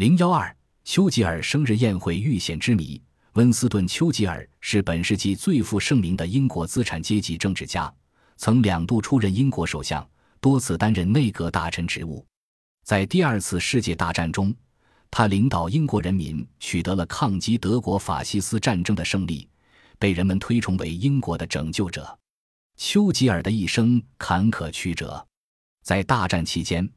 零幺二，丘吉尔生日宴会遇险之谜。温斯顿·丘吉尔是本世纪最负盛名的英国资产阶级政治家，曾两度出任英国首相，多次担任内阁大臣职务。在第二次世界大战中，他领导英国人民取得了抗击德国法西斯战争的胜利，被人们推崇为英国的拯救者。丘吉尔的一生坎坷曲折，在大战期间，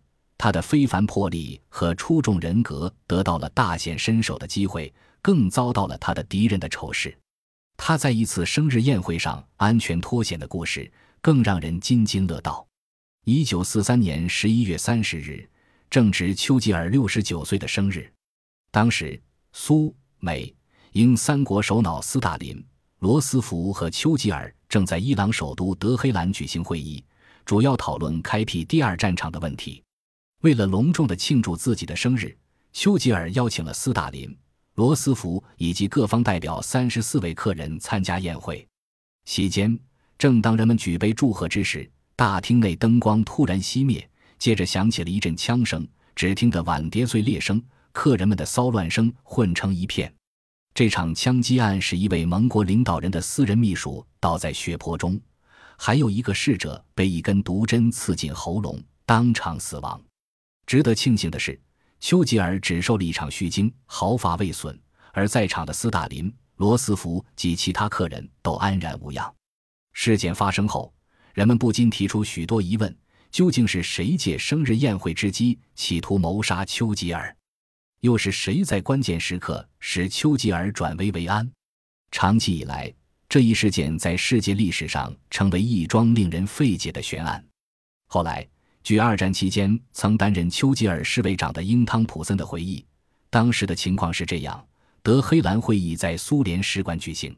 他的非凡魄力和出众人格得到了大显身手的机会，更遭到了他的敌人的仇视。他在一次生日宴会上安全脱险的故事更让人津津乐道。一九四三年十一月三十日。正值丘吉尔六十九岁的生日，当时苏美英三国首脑斯大林、罗斯福和丘吉尔正在伊朗首都德黑兰举行会议，主要讨论开辟第二战场的问题。为了隆重地庆祝自己的生日，丘吉尔邀请了斯大林、罗斯福以及各方代表三十四位客人参加宴会。席间，正当人们举杯祝贺之时，大厅内灯光突然熄灭。接着响起了一阵枪声，只听得碗碟碎裂声，客人们的骚乱声混成一片。这场枪击案使一位盟国领导人的私人秘书倒在血泊中，还有一个侍者被一根毒针刺进喉咙，当场死亡。值得庆幸的是，丘吉尔只受了一场虚惊，毫发未损；而在场的斯大林、罗斯福及其他客人都安然无恙。事件发生后，人们不禁提出许多疑问。究竟是谁借生日宴会之机企图谋杀丘吉尔？又是谁在关键时刻使丘吉尔转危为安？长期以来，这一事件在世界历史上成为一桩令人费解的悬案。后来，据二战期间曾担任丘吉尔侍卫长的英汤普森的回忆，当时的情况是这样：德黑兰会议在苏联使馆举行，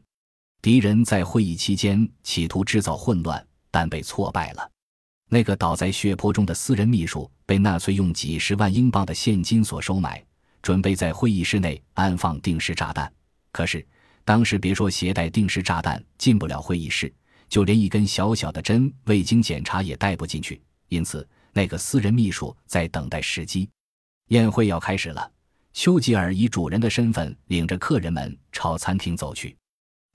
敌人在会议期间企图制造混乱，但被挫败了。那个倒在血泊中的私人秘书被纳粹用几十万英镑的现金所收买，准备在会议室内安放定时炸弹。可是当时别说携带定时炸弹进不了会议室，就连一根小小的针未经检查也带不进去。因此，那个私人秘书在等待时机。宴会要开始了，丘吉尔以主人的身份领着客人们朝餐厅走去。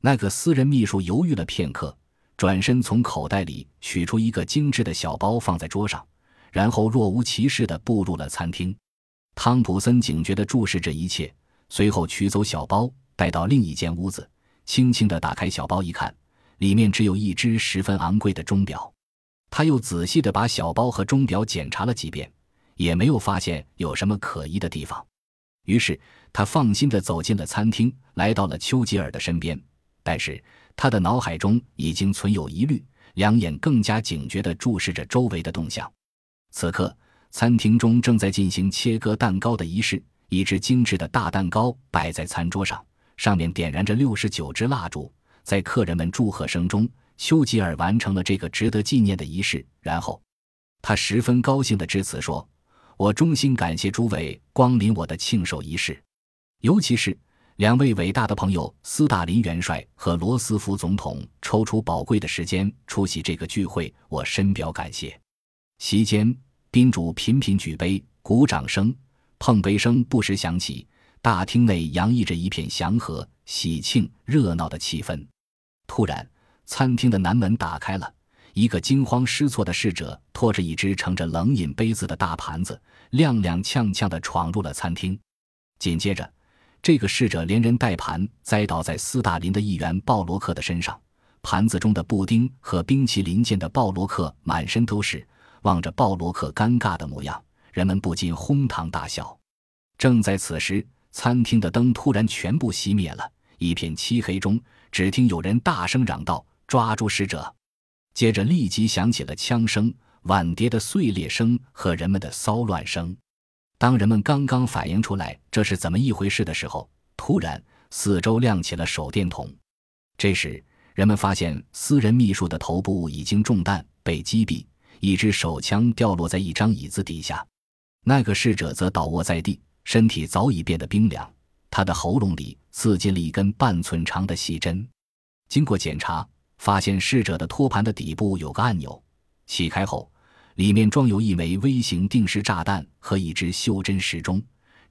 那个私人秘书犹豫了片刻。转身从口袋里取出一个精致的小包，放在桌上，然后若无其事地步入了餐厅。汤普森警觉地注视这一切，随后取走小包，带到另一间屋子，轻轻地打开小包一看，里面只有一只十分昂贵的钟表。他又仔细地把小包和钟表检查了几遍，也没有发现有什么可疑的地方。于是他放心地走进了餐厅，来到了丘吉尔的身边，但是。他的脑海中已经存有疑虑，两眼更加警觉地注视着周围的动向。此刻，餐厅中正在进行切割蛋糕的仪式，一只精致的大蛋糕摆在餐桌上，上面点燃着六十九支蜡烛。在客人们祝贺声中，丘吉尔完成了这个值得纪念的仪式。然后，他十分高兴地致辞说：“我衷心感谢诸位光临我的庆寿仪式，尤其是……”两位伟大的朋友斯大林元帅和罗斯福总统抽出宝贵的时间出席这个聚会，我深表感谢。席间，宾主频频举杯，鼓掌声、碰杯声不时响起，大厅内洋溢着一片祥和、喜庆、热闹的气氛。突然，餐厅的南门打开了，一个惊慌失措的侍者拖着一只盛着冷饮杯子的大盘子，踉踉跄跄地闯入了餐厅。紧接着，这个侍者连人带盘栽倒在斯大林的议员鲍罗克的身上，盘子中的布丁和冰淇淋溅得鲍罗克满身都是。望着鲍罗克尴尬的模样，人们不禁哄堂大笑。正在此时，餐厅的灯突然全部熄灭了，一片漆黑中，只听有人大声嚷道：“抓住使者！”接着立即响起了枪声、碗碟的碎裂声和人们的骚乱声。当人们刚刚反应出来这是怎么一回事的时候，突然四周亮起了手电筒。这时，人们发现私人秘书的头部已经中弹被击毙，一支手枪掉落在一张椅子底下。那个侍者则倒卧在地，身体早已变得冰凉。他的喉咙里刺进了一根半寸长的细针。经过检查，发现侍者的托盘的底部有个按钮，启开后。里面装有一枚微型定时炸弹和一支袖珍时钟，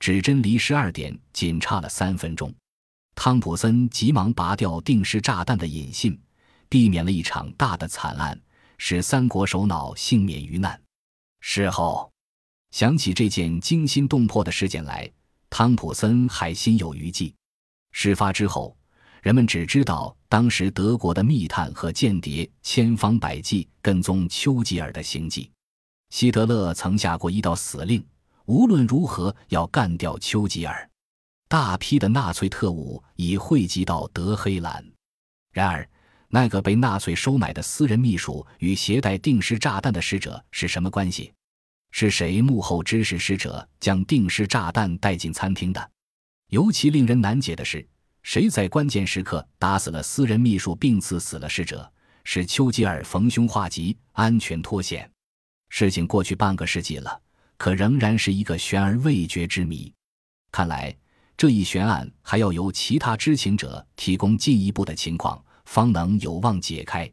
指针离十二点仅差了三分钟。汤普森急忙拔掉定时炸弹的引信，避免了一场大的惨案，使三国首脑幸免于难。事后想起这件惊心动魄的事件来，汤普森还心有余悸。事发之后，人们只知道当时德国的密探和间谍千方百计跟踪丘吉尔的行迹。希特勒曾下过一道死令，无论如何要干掉丘吉尔。大批的纳粹特务已汇集到德黑兰。然而，那个被纳粹收买的私人秘书与携带定时炸弹的使者是什么关系？是谁幕后指使使者将定时炸弹带进餐厅的？尤其令人难解的是，谁在关键时刻打死了私人秘书，并刺死了侍者，使丘吉尔逢凶化吉，安全脱险？事情过去半个世纪了，可仍然是一个悬而未决之谜。看来。这一悬案还要由其他知情者提供进一步的情况，方能有望解开。